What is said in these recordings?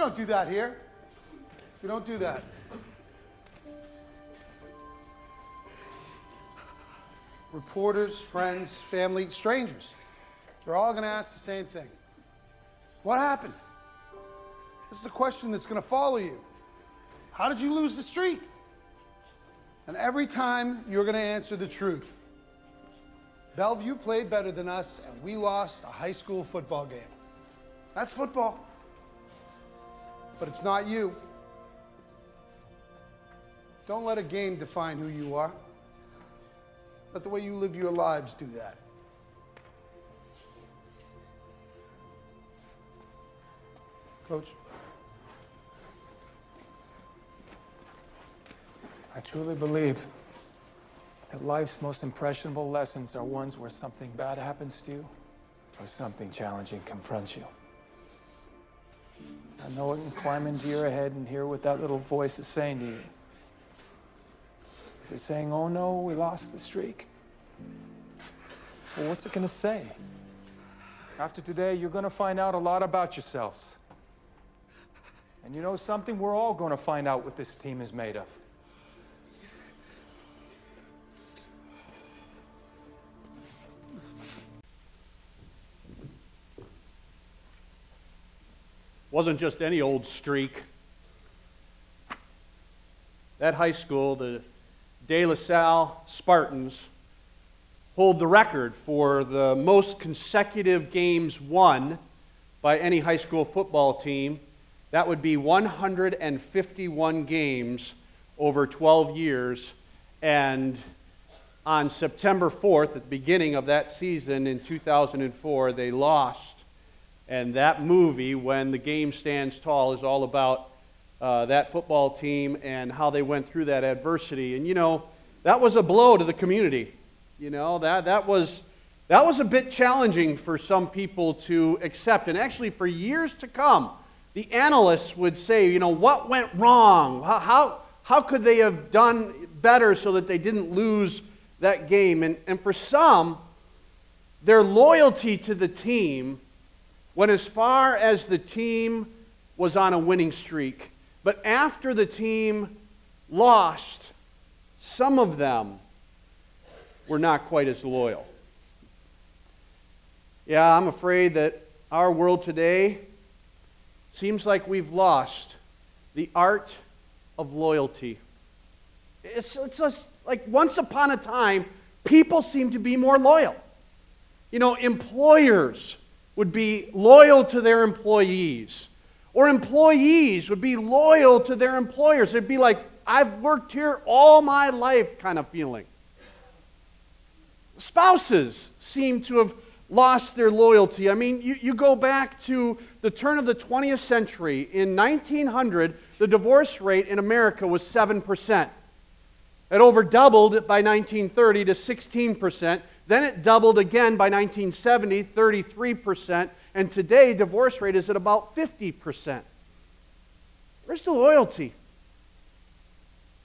don't do that here. We don't do that. Reporters, friends, family, strangers. They're all going to ask the same thing. What happened? This is a question that's going to follow you. How did you lose the streak? And every time you're going to answer the truth. Bellevue played better than us, and we lost a high school football game. That's football. But it's not you. Don't let a game define who you are. Let the way you live your lives do that. Coach? I truly believe that life's most impressionable lessons are ones where something bad happens to you or something challenging confronts you. I know it can climb into your head and hear what that little voice is saying to you. Is it saying, oh no, we lost the streak? Well, what's it going to say? After today, you're going to find out a lot about yourselves. And you know something? We're all going to find out what this team is made of. Wasn't just any old streak. That high school, the De La Salle Spartans, hold the record for the most consecutive games won by any high school football team. That would be 151 games over 12 years. And on September 4th, at the beginning of that season in 2004, they lost. And that movie, When the Game Stands Tall, is all about uh, that football team and how they went through that adversity. And you know, that was a blow to the community. You know, that, that, was, that was a bit challenging for some people to accept. And actually, for years to come, the analysts would say, you know, what went wrong? How, how, how could they have done better so that they didn't lose that game? And, and for some, their loyalty to the team went as far as the team was on a winning streak. But after the team lost, some of them were not quite as loyal. Yeah, I'm afraid that our world today seems like we've lost the art of loyalty. It's, it's just like once upon a time, people seem to be more loyal. You know, employers would be loyal to their employees, or employees would be loyal to their employers. It'd be like, I've worked here all my life kind of feeling. Spouses seem to have lost their loyalty. I mean, you, you go back to the turn of the 20th century. In 1900, the divorce rate in America was 7%. It over doubled by 1930 to 16%. Then it doubled again by 1970, 33%. And today, divorce rate is at about 50%. Where's the loyalty?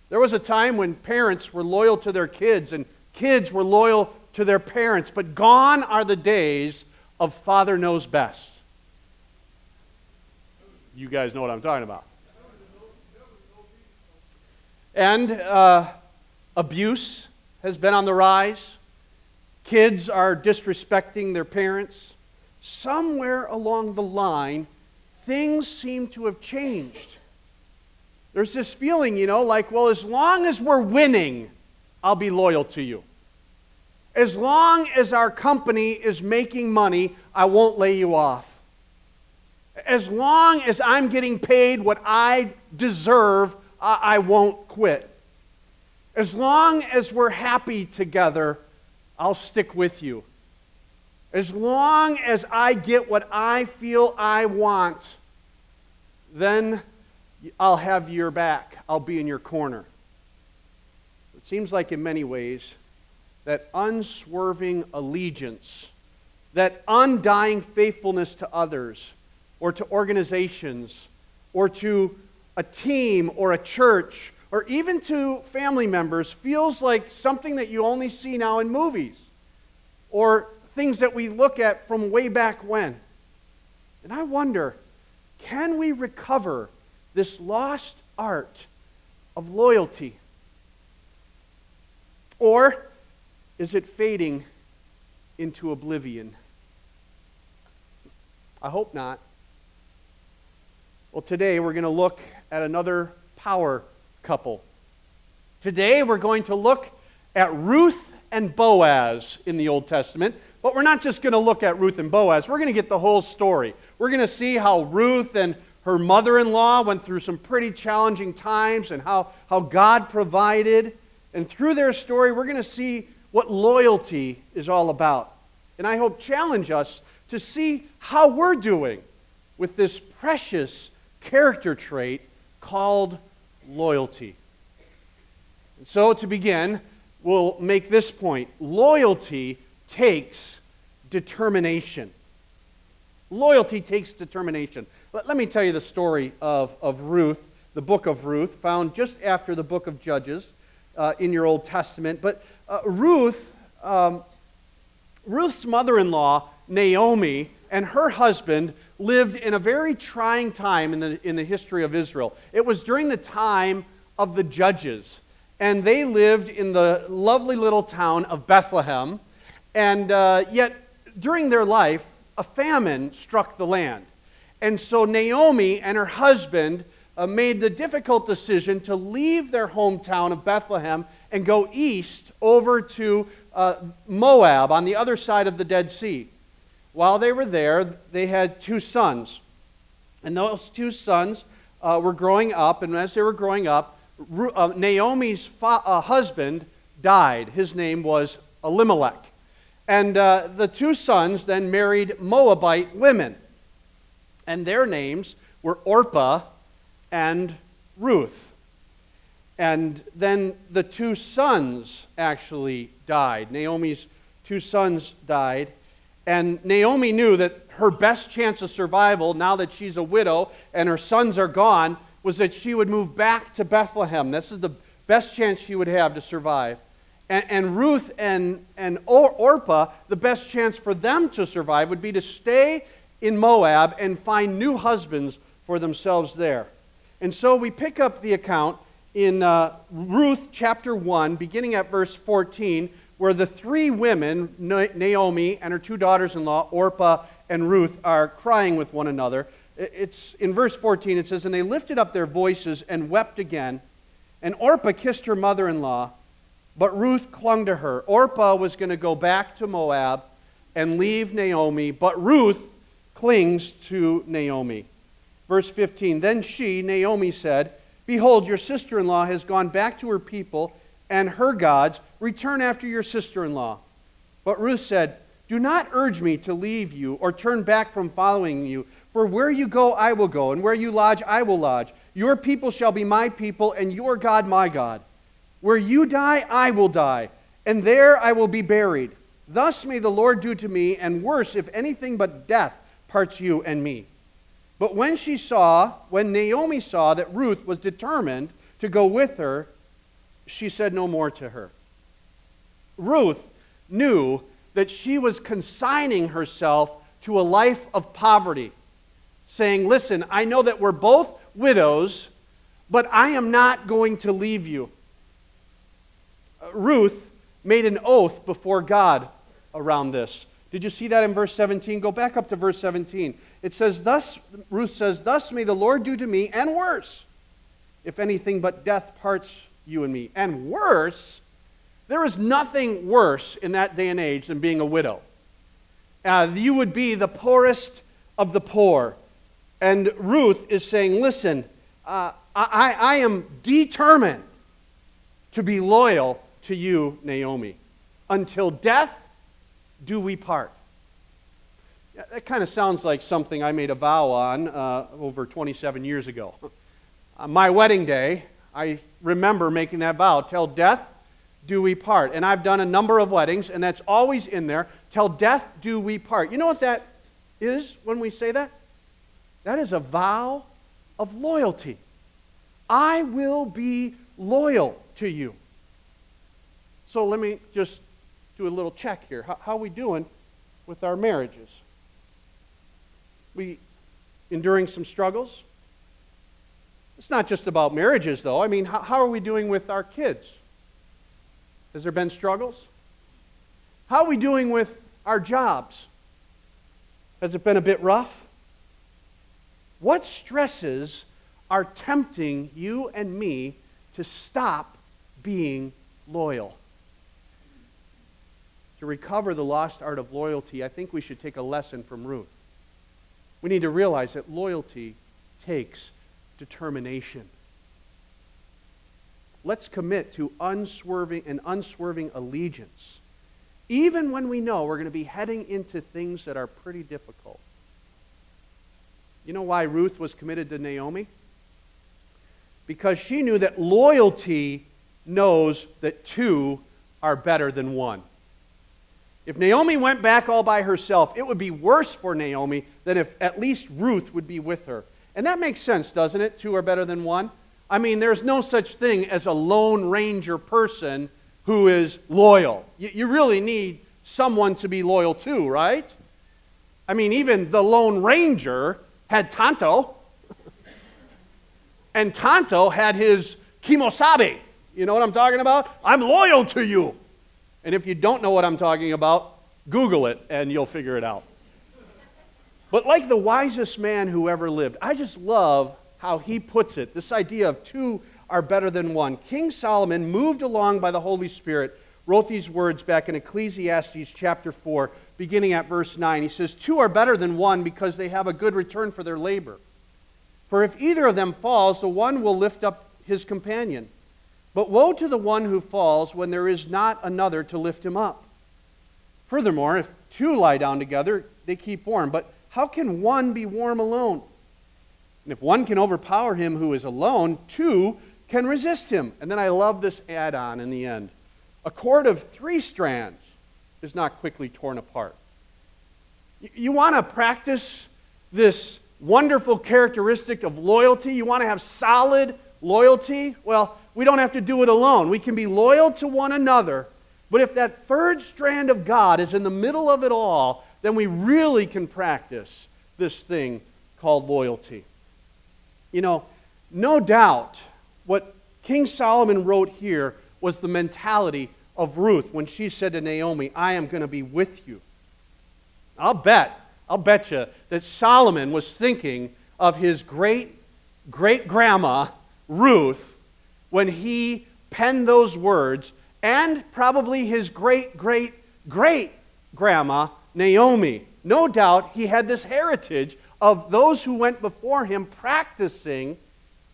There was a time when parents were loyal to their kids and kids were loyal to their parents, but gone are the days of father knows best. You guys know what I'm talking about. And uh, abuse has been on the rise. Kids are disrespecting their parents. Somewhere along the line, things seem to have changed. There's this feeling, you know, like, well, as long as we're winning, I'll be loyal to you. As long as our company is making money, I won't lay you off. As long as I'm getting paid what I deserve, I, I won't quit. As long as we're happy together, I'll stick with you. As long as I get what I feel I want, then I'll have your back. I'll be in your corner. It seems like, in many ways, that unswerving allegiance, that undying faithfulness to others, or to organizations, or to a team, or a church, or even to family members feels like something that you only see now in movies, or things that we look at from way back when. And I wonder can we recover this lost art of loyalty? Or is it fading into oblivion? I hope not. Well, today we're going to look at another power couple. Today we're going to look at Ruth and Boaz in the Old Testament, but we're not just going to look at Ruth and Boaz. We're going to get the whole story. We're going to see how Ruth and her mother in law went through some pretty challenging times and how, how God provided. And through their story, we're going to see what loyalty is all about. And I hope challenge us to see how we're doing with this precious character trait called loyalty. And so, to begin, we'll make this point loyalty takes determination. Loyalty takes determination. Let, let me tell you the story of, of Ruth, the book of Ruth, found just after the book of Judges uh, in your Old Testament. But uh, Ruth, um, Ruth's mother in law, Naomi, and her husband lived in a very trying time in the, in the history of Israel. It was during the time of the judges, and they lived in the lovely little town of Bethlehem. And uh, yet, during their life, a famine struck the land. And so Naomi and her husband uh, made the difficult decision to leave their hometown of Bethlehem and go east over to uh, Moab on the other side of the Dead Sea. While they were there, they had two sons. And those two sons uh, were growing up, and as they were growing up, uh, Naomi's fa- uh, husband died. His name was Elimelech. And uh, the two sons then married Moabite women and their names were Orpah and Ruth. And then the two sons actually died. Naomi's two sons died. And Naomi knew that her best chance of survival, now that she's a widow and her sons are gone, was that she would move back to Bethlehem. This is the best chance she would have to survive. And, and Ruth and, and Orpah, the best chance for them to survive would be to stay in Moab and find new husbands for themselves there. And so we pick up the account in uh, Ruth chapter 1, beginning at verse 14, where the three women, Naomi and her two daughters in law, Orpah and Ruth, are crying with one another. It's in verse 14, it says, And they lifted up their voices and wept again. And Orpah kissed her mother in law, but Ruth clung to her. Orpah was going to go back to Moab and leave Naomi, but Ruth clings to Naomi. Verse 15 Then she, Naomi, said, Behold, your sister in law has gone back to her people and her gods. Return after your sister in law. But Ruth said, Do not urge me to leave you or turn back from following you. For where you go, I will go, and where you lodge, I will lodge. Your people shall be my people, and your God, my God. Where you die, I will die, and there I will be buried. Thus may the Lord do to me, and worse, if anything but death parts you and me. But when she saw, when Naomi saw that Ruth was determined to go with her, she said no more to her. Ruth knew that she was consigning herself to a life of poverty, saying, Listen, I know that we're both widows, but I am not going to leave you. Uh, Ruth made an oath before God around this. Did you see that in verse 17? Go back up to verse 17. It says, Thus, Ruth says, Thus may the Lord do to me, and worse, if anything but death parts you and me. And worse, there is nothing worse in that day and age than being a widow. Uh, you would be the poorest of the poor. And Ruth is saying, Listen, uh, I, I am determined to be loyal to you, Naomi. Until death do we part. That kind of sounds like something I made a vow on uh, over 27 years ago. On my wedding day, I remember making that vow till death do we part. And I've done a number of weddings, and that's always in there. Till death do we part. You know what that is when we say that? That is a vow of loyalty. I will be loyal to you. So let me just do a little check here. How, how are we doing with our marriages? We enduring some struggles? It's not just about marriages, though. I mean, how, are we doing with our kids? Has there been struggles? How are we doing with our jobs? Has it been a bit rough? What stresses are tempting you and me to stop being loyal? To recover the lost art of loyalty, I think we should take a lesson from Ruth. We need to realize that loyalty takes determination. Let's commit to unswerving and unswerving allegiance, even when we know we're going to be heading into things that are pretty difficult. You know why Ruth was committed to Naomi? Because she knew that loyalty knows that two are better than one. If Naomi went back all by herself, it would be worse for Naomi than if at least Ruth would be with her. And that makes sense, doesn't it? Two are better than one. I mean, there's no such thing as a lone ranger person who is loyal. You, you really need someone to be loyal to, right? I mean, even the lone ranger had Tonto, and Tonto had his Kimosabe. You know what I'm talking about? I'm loyal to you. And if you don't know what I'm talking about, Google it and you'll figure it out. But like the wisest man who ever lived, I just love how he puts it this idea of two are better than one. King Solomon, moved along by the Holy Spirit, wrote these words back in Ecclesiastes chapter 4, beginning at verse 9. He says, Two are better than one because they have a good return for their labor. For if either of them falls, the one will lift up his companion. But woe to the one who falls when there is not another to lift him up. Furthermore, if two lie down together, they keep warm. But how can one be warm alone? And if one can overpower him who is alone, two can resist him. And then I love this add on in the end. A cord of three strands is not quickly torn apart. You want to practice this wonderful characteristic of loyalty? You want to have solid loyalty? Well, we don't have to do it alone. We can be loyal to one another. But if that third strand of God is in the middle of it all, then we really can practice this thing called loyalty. You know, no doubt what King Solomon wrote here was the mentality of Ruth when she said to Naomi, I am going to be with you. I'll bet, I'll bet you that Solomon was thinking of his great great grandma, Ruth, when he penned those words, and probably his great, great, great grandma, Naomi. No doubt he had this heritage of those who went before him practicing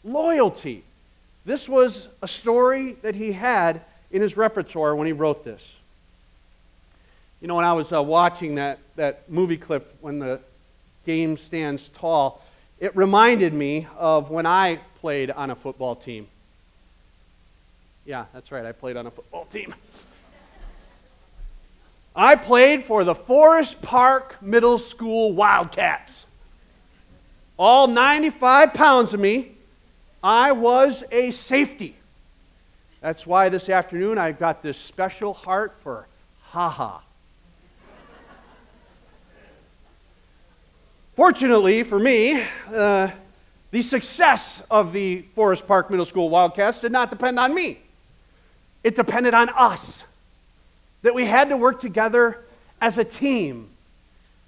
loyalty. This was a story that he had in his repertoire when he wrote this. You know, when I was uh, watching that, that movie clip when the game stands tall, it reminded me of when I played on a football team. Yeah, that's right, I played on a football team. I played for the Forest Park Middle School Wildcats. All 95 pounds of me, I was a safety. That's why this afternoon I got this special heart for haha. Fortunately for me, uh, the success of the Forest Park Middle School Wildcats did not depend on me. It depended on us. That we had to work together as a team.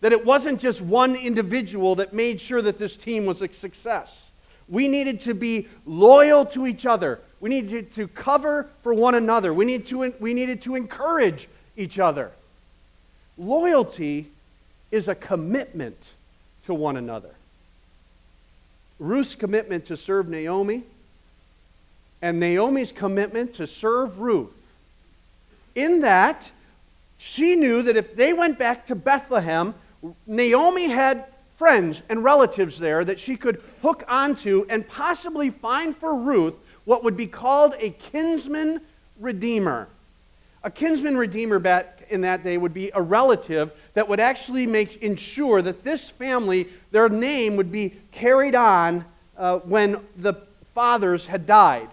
That it wasn't just one individual that made sure that this team was a success. We needed to be loyal to each other. We needed to cover for one another. We, need to, we needed to encourage each other. Loyalty is a commitment to one another. Ruth's commitment to serve Naomi and Naomi's commitment to serve Ruth. In that, she knew that if they went back to Bethlehem, Naomi had friends and relatives there that she could hook onto and possibly find for Ruth what would be called a kinsman redeemer. A kinsman redeemer back in that day would be a relative that would actually make ensure that this family, their name would be carried on uh, when the fathers had died.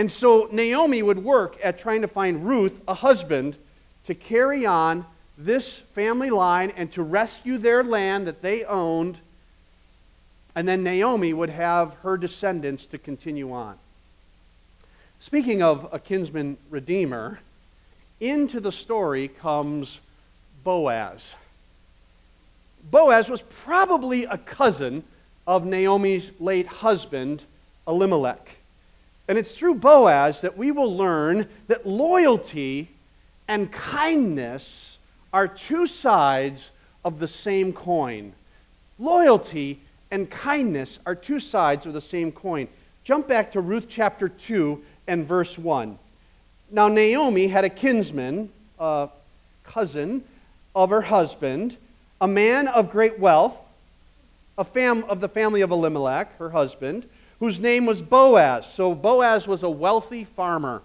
And so Naomi would work at trying to find Ruth a husband to carry on this family line and to rescue their land that they owned. And then Naomi would have her descendants to continue on. Speaking of a kinsman redeemer, into the story comes Boaz. Boaz was probably a cousin of Naomi's late husband, Elimelech. And it's through Boaz that we will learn that loyalty and kindness are two sides of the same coin. Loyalty and kindness are two sides of the same coin. Jump back to Ruth chapter 2 and verse 1. Now, Naomi had a kinsman, a cousin of her husband, a man of great wealth, a fam- of the family of Elimelech, her husband, whose name was Boaz. So Boaz was a wealthy farmer.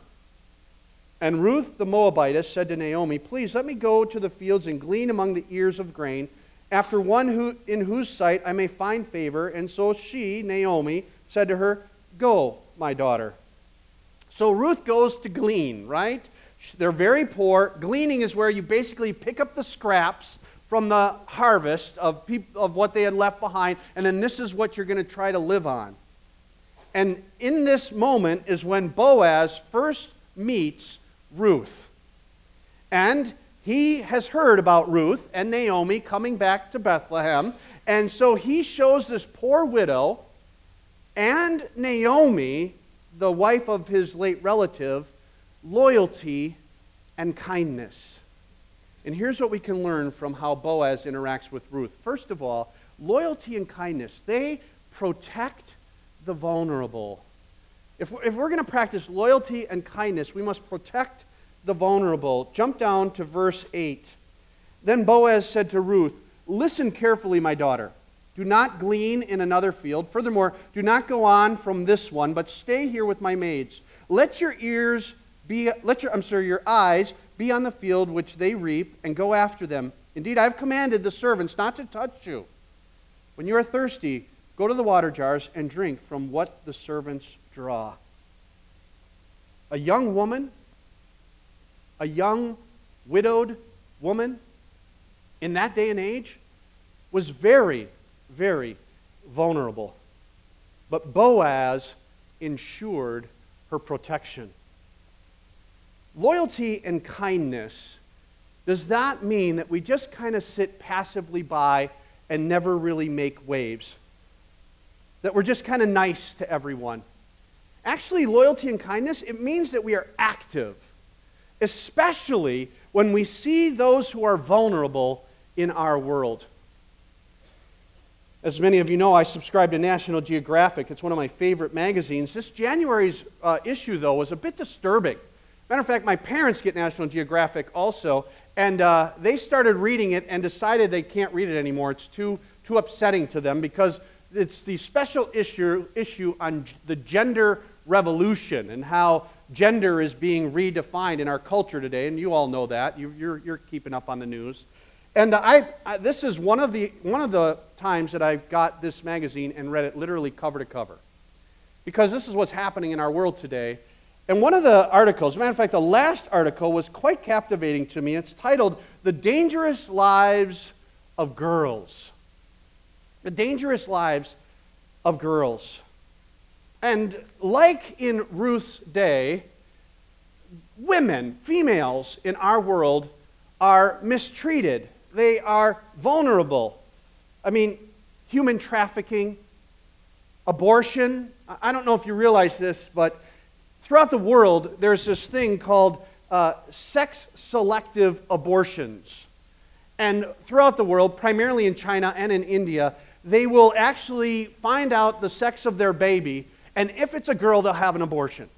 And Ruth the Moabitess said to Naomi, Please let me go to the fields and glean among the ears of grain, after one who, in whose sight I may find favor. And so she, Naomi, said to her, Go, my daughter. So Ruth goes to glean, right? They're very poor. Gleaning is where you basically pick up the scraps from the harvest of, peop- of what they had left behind, and then this is what you're going to try to live on. And in this moment is when Boaz first meets Ruth. And he has heard about Ruth and Naomi coming back to Bethlehem. And so he shows this poor widow and Naomi the wife of his late relative loyalty and kindness. And here's what we can learn from how Boaz interacts with Ruth. First of all, loyalty and kindness, they protect the vulnerable. If we're, if we're going to practice loyalty and kindness, we must protect the vulnerable. Jump down to verse 8. Then Boaz said to Ruth, Listen carefully, my daughter. Do not glean in another field. Furthermore, do not go on from this one, but stay here with my maids. Let your ears be, let your, I'm sorry, your eyes be on the field which they reap, and go after them. Indeed, I've commanded the servants not to touch you. When you are thirsty, go to the water jars and drink from what the servants draw. A young woman, a young widowed woman in that day and age was very very vulnerable. But Boaz ensured her protection. Loyalty and kindness does not mean that we just kind of sit passively by and never really make waves. That we're just kind of nice to everyone. Actually, loyalty and kindness, it means that we are active, especially when we see those who are vulnerable in our world. As many of you know, I subscribe to National Geographic. It's one of my favorite magazines. This January's uh, issue, though, was a bit disturbing. Matter of fact, my parents get National Geographic also, And uh, they started reading it and decided they can't read it anymore. It's too, too upsetting to them because it's the special issue, issue on the gender revolution and how gender is being redefined in our culture today. And you all know that. You, you're, you're keeping up on the news. And I, I, this is one of, the, one of the times that I got this magazine and read it literally cover to cover. Because this is what's happening in our world today. And one of the articles, matter of fact, the last article was quite captivating to me. It's titled The Dangerous Lives of Girls. The Dangerous Lives of Girls. And like in Ruth's day, women, females in our world, are mistreated. They are vulnerable. I mean, human trafficking, abortion. I don't know if you realize this, but throughout the world, there's this thing called uh, sex selective abortions. And throughout the world, primarily in China and in India, they will actually find out the sex of their baby, and if it's a girl, they'll have an abortion.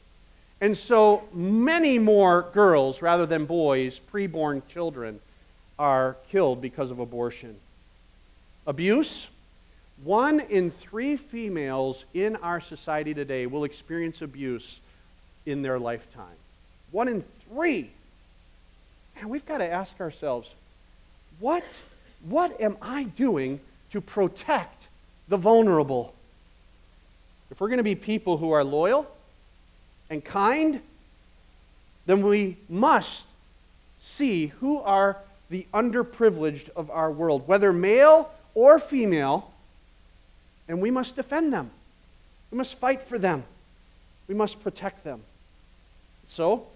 And so many more girls, rather than boys, preborn children, are killed because of abortion. Abuse one in three females in our society today will experience abuse in their lifetime. One in three. And we've got to ask ourselves what, what am I doing to protect the vulnerable? If we're going to be people who are loyal and kind, then we must see who are the underprivileged of our world, whether male or female, and we must defend them. We must fight for them. We must protect them. So,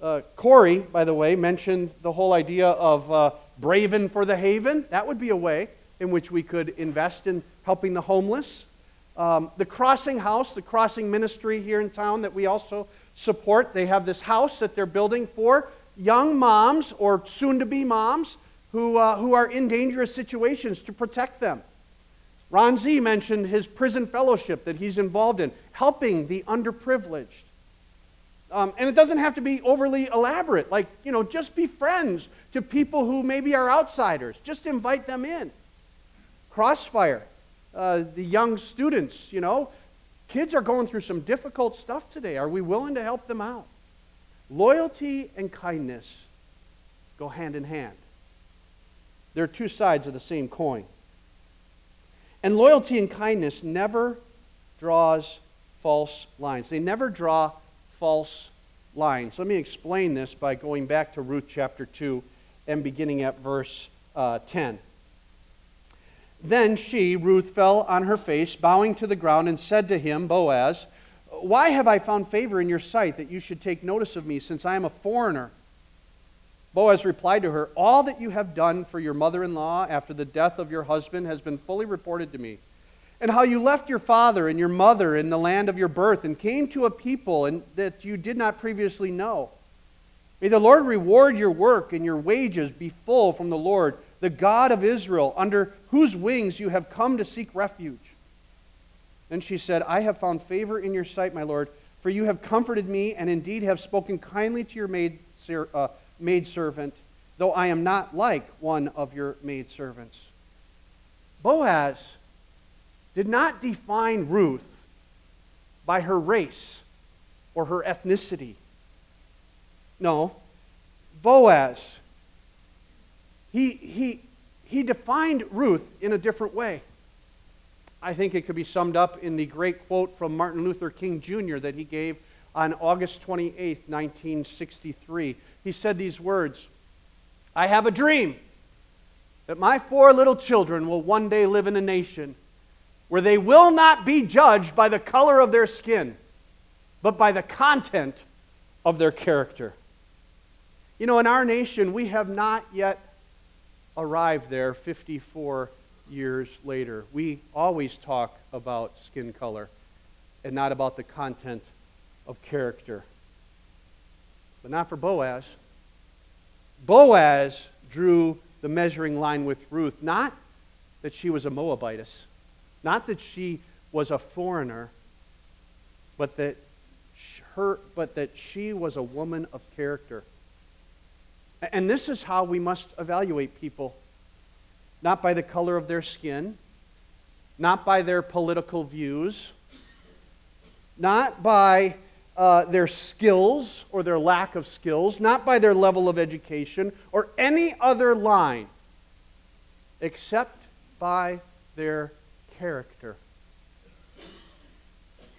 uh, Corey, by the way, mentioned the whole idea of uh, Braven for the Haven. That would be a way in which we could invest in helping the homeless. Um, the Crossing House, the Crossing Ministry here in town that we also support, they have this house that they're building for young moms or soon to be moms who, uh, who are in dangerous situations to protect them. Ron Z mentioned his prison fellowship that he's involved in, helping the underprivileged. Um, and it doesn't have to be overly elaborate. Like, you know, just be friends to people who maybe are outsiders. Just invite them in. Crossfire, uh, the young students, you know, kids are going through some difficult stuff today. Are we willing to help them out? Loyalty and kindness go hand in hand. They're two sides of the same coin. And loyalty and kindness never draws false lines. They never draw false lines. Let me explain this by going back to Ruth chapter 2 and beginning at verse uh, 10. Then she, Ruth, fell on her face, bowing to the ground, and said to him, Boaz, Why have I found favor in your sight that you should take notice of me, since I am a foreigner? Boaz replied to her, All that you have done for your mother in law after the death of your husband has been fully reported to me. And how you left your father and your mother in the land of your birth and came to a people and, that you did not previously know. May the Lord reward your work and your wages be full from the Lord, the God of Israel, under whose wings you have come to seek refuge. Then she said, I have found favor in your sight, my Lord, for you have comforted me and indeed have spoken kindly to your maid. Uh, maidservant, though I am not like one of your maidservants. Boaz did not define Ruth by her race or her ethnicity. No, Boaz, he, he, he defined Ruth in a different way. I think it could be summed up in the great quote from Martin Luther King Jr. that he gave on August 28, 1963 he said these words I have a dream that my four little children will one day live in a nation where they will not be judged by the color of their skin, but by the content of their character. You know, in our nation, we have not yet arrived there 54 years later. We always talk about skin color and not about the content of character but not for Boaz. Boaz drew the measuring line with Ruth, not that she was a Moabitess, not that she was a foreigner, but that her, but that she was a woman of character. And this is how we must evaluate people not by the color of their skin, not by their political views, not by uh, their skills or their lack of skills, not by their level of education or any other line, except by their character.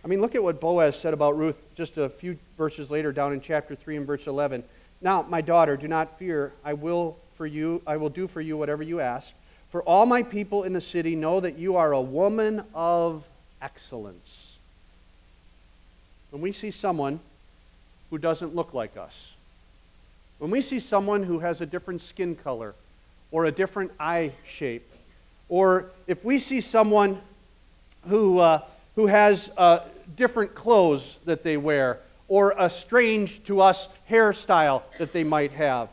I mean, look at what Boaz said about Ruth just a few verses later down in chapter 3 and verse 11. Now, my daughter, do not fear. I will for you, I will do for you whatever you ask. For all my people in the city know that you are a woman of excellence. When we see someone who doesn't look like us, when we see someone who has a different skin color or a different eye shape, or if we see someone who, uh, who has uh, different clothes that they wear, or a strange to us hairstyle that they might have,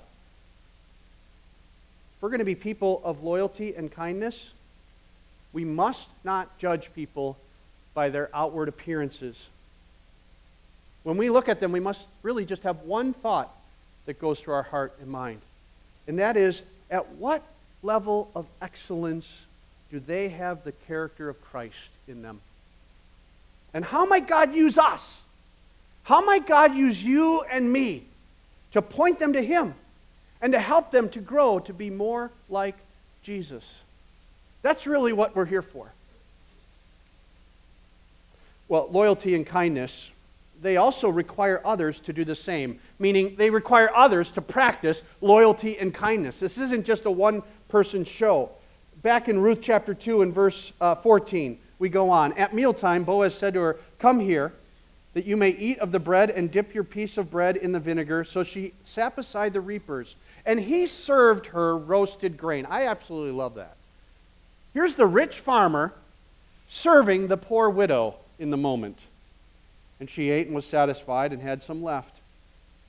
if we're going to be people of loyalty and kindness, we must not judge people by their outward appearances. When we look at them, we must really just have one thought that goes through our heart and mind. And that is at what level of excellence do they have the character of Christ in them? And how might God use us? How might God use you and me to point them to Him? and to help them to grow to be more like Jesus. That's really what we're here for. Well, loyalty and kindness, they also require others to do the same, meaning they require others to practice loyalty and kindness. This isn't just a one person show. Back in Ruth chapter 2 and verse uh, 14, we go on. At mealtime, Boaz said to her, Come here that you may eat of the bread and dip your piece of bread in the vinegar. So she sat beside the reapers and he served her roasted grain. I absolutely love that. Here's the rich farmer serving the poor widow in the moment. And she ate and was satisfied and had some left.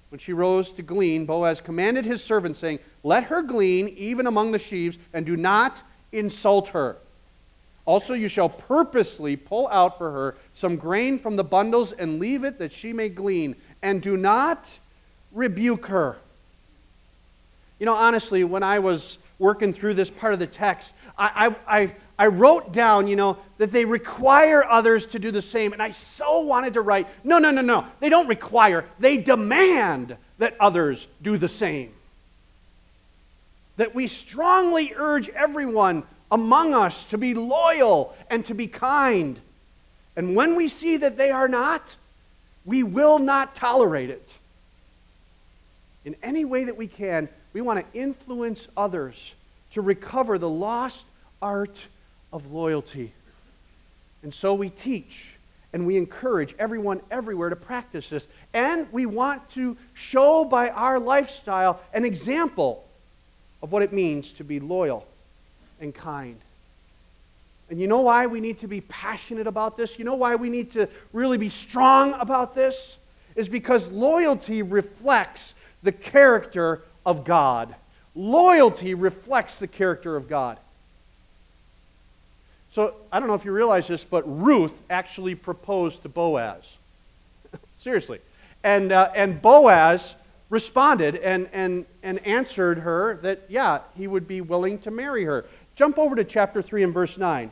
When she rose to glean, Boaz commanded his servant, saying, Let her glean even among the sheaves, and do not insult her. Also, you shall purposely pull out for her some grain from the bundles and leave it that she may glean, and do not rebuke her. You know, honestly, when I was working through this part of the text, I, I, I, I wrote down, you know, that they require others to do the same. And I so wanted to write, no, no, no, no. They don't require, they demand that others do the same. That we strongly urge everyone among us to be loyal and to be kind. And when we see that they are not, we will not tolerate it. In any way that we can, we want to influence others to recover the lost art of loyalty. And so we teach and we encourage everyone everywhere to practice this. And we want to show by our lifestyle an example of what it means to be loyal and kind. And you know why we need to be passionate about this? You know why we need to really be strong about this? Is because loyalty reflects the character of God. Loyalty reflects the character of God. So I don't know if you realize this, but Ruth actually proposed to Boaz. Seriously. And, uh, and Boaz responded and, and, and answered her that, yeah, he would be willing to marry her. Jump over to chapter 3 and verse 9.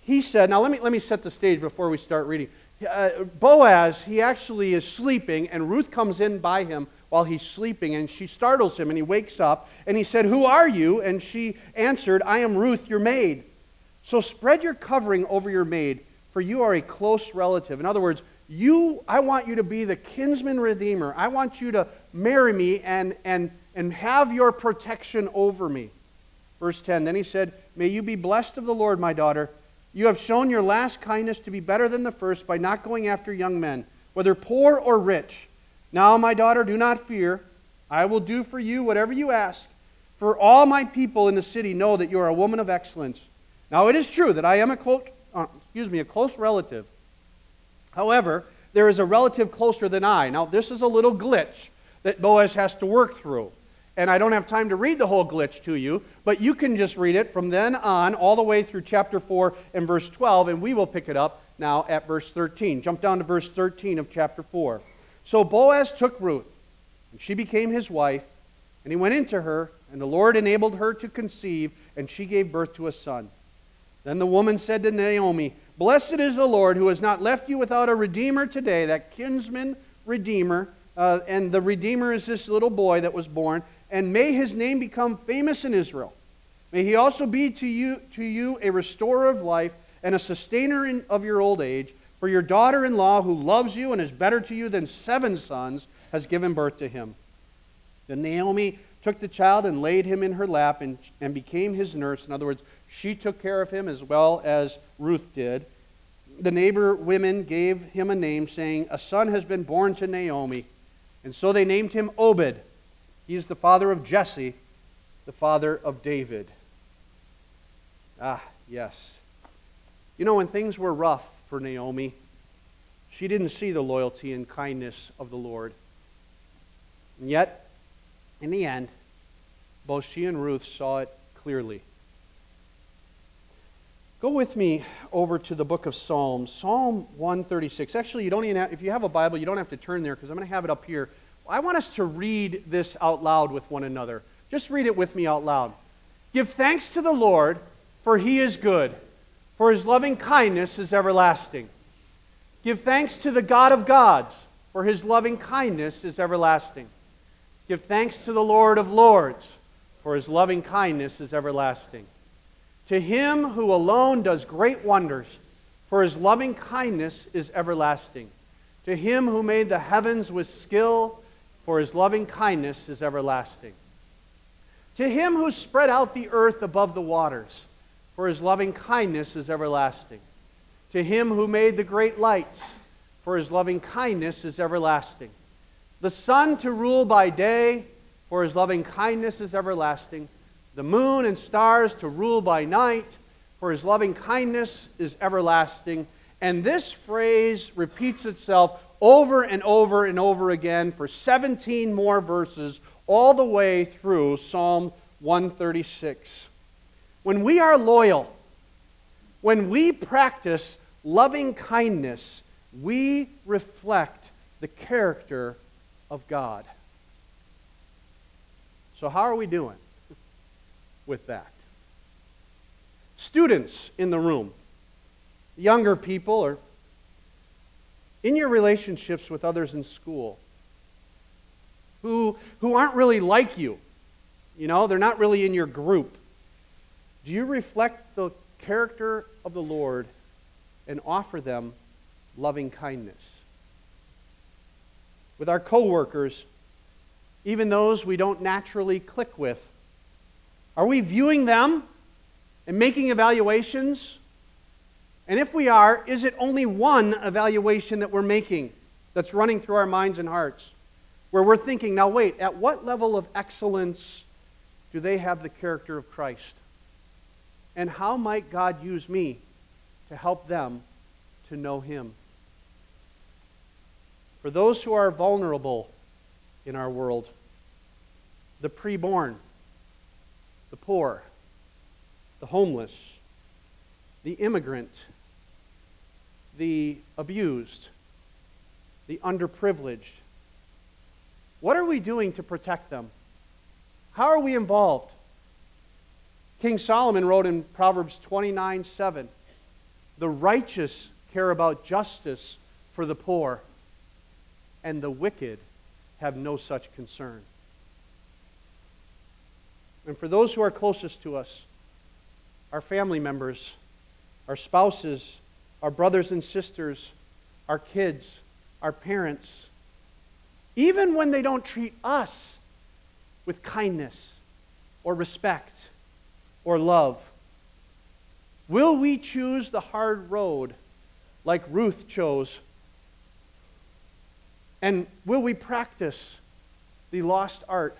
He said, now let me, let me set the stage before we start reading. Uh, Boaz, he actually is sleeping, and Ruth comes in by him while he's sleeping, and she startles him, and he wakes up, and he said, Who are you? And she answered, I am Ruth, your maid. So spread your covering over your maid, for you are a close relative. In other words, you, I want you to be the kinsman redeemer. I want you to marry me and, and, and have your protection over me. Verse 10 Then he said, May you be blessed of the Lord, my daughter. You have shown your last kindness to be better than the first by not going after young men, whether poor or rich. Now, my daughter, do not fear. I will do for you whatever you ask. For all my people in the city know that you are a woman of excellence. Now, it is true that I am a close, uh, excuse me, a close relative. However, there is a relative closer than I. Now, this is a little glitch that Boaz has to work through. And I don't have time to read the whole glitch to you, but you can just read it from then on all the way through chapter 4 and verse 12, and we will pick it up now at verse 13. Jump down to verse 13 of chapter 4. So Boaz took Ruth, and she became his wife, And he went into her, and the Lord enabled her to conceive, and she gave birth to a son. Then the woman said to Naomi, Blessed is the Lord who has not left you without a redeemer today, that kinsman redeemer. Uh, and the redeemer is this little boy that was born. And may his name become famous in Israel. May he also be to you, to you a restorer of life and a sustainer in, of your old age. For your daughter in law, who loves you and is better to you than seven sons, has given birth to him. Then Naomi took the child and laid him in her lap and, and became his nurse. In other words, she took care of him as well as Ruth did. The neighbor women gave him a name, saying, A son has been born to Naomi. And so they named him Obed. He is the father of Jesse, the father of David. Ah, yes. You know, when things were rough for Naomi, she didn't see the loyalty and kindness of the Lord. And yet, in the end, both she and Ruth saw it clearly. Go with me over to the book of Psalms, Psalm 136. Actually, you don't even have, if you have a Bible, you don't have to turn there because I'm going to have it up here. I want us to read this out loud with one another. Just read it with me out loud. Give thanks to the Lord, for he is good, for his loving kindness is everlasting. Give thanks to the God of gods, for his loving kindness is everlasting. Give thanks to the Lord of Lords, for his loving kindness is everlasting. To him who alone does great wonders, for his loving kindness is everlasting. To him who made the heavens with skill, for his loving kindness is everlasting. To him who spread out the earth above the waters, for his loving kindness is everlasting. To him who made the great lights, for his loving kindness is everlasting the sun to rule by day, for his loving kindness is everlasting, the moon and stars to rule by night, for his loving kindness is everlasting. And this phrase repeats itself over and over and over again for 17 more verses, all the way through Psalm 136. When we are loyal, when we practice loving kindness, we reflect the character of God. So, how are we doing with that? Students in the room, younger people, or in your relationships with others in school who, who aren't really like you, you know, they're not really in your group. Do you reflect the character of the Lord and offer them loving kindness? with our coworkers, even those we don't naturally click with? Are we viewing them and making evaluations? And if we are, is it only one evaluation that we're making that's running through our minds and hearts? Where we're thinking, now wait, at what level of excellence do they have the character of Christ? And how might God use me to help them to know Him? for those who are vulnerable in our world the preborn, the poor, the homeless, the immigrant, the abused, the underprivileged. What are we doing to protect them? How are we involved? King Solomon wrote in Proverbs 29 7 The righteous care about justice for the poor and the wicked have no such concern. And for those who are closest to us, our family members, our spouses, our brothers and sisters, our kids, our parents, even when they don't treat us with kindness or respect or love, will we choose the hard road like Ruth chose? And will we practice the lost art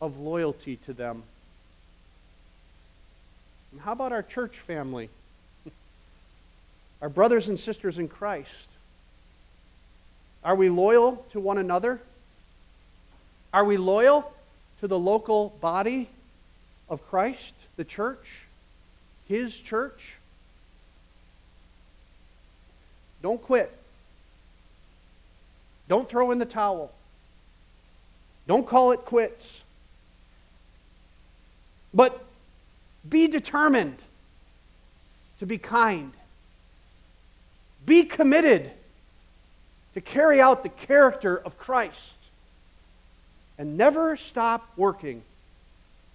of loyalty to them? And how about our church family? Our brothers and sisters in Christ? Are we loyal to one another? Are we loyal to the local body of Christ, the church, His church? Don't quit. Don't throw in the towel. Don't call it quits. But be determined to be kind. Be committed to carry out the character of Christ. And never stop working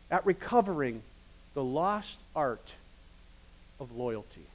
at recovering the lost art of loyalty.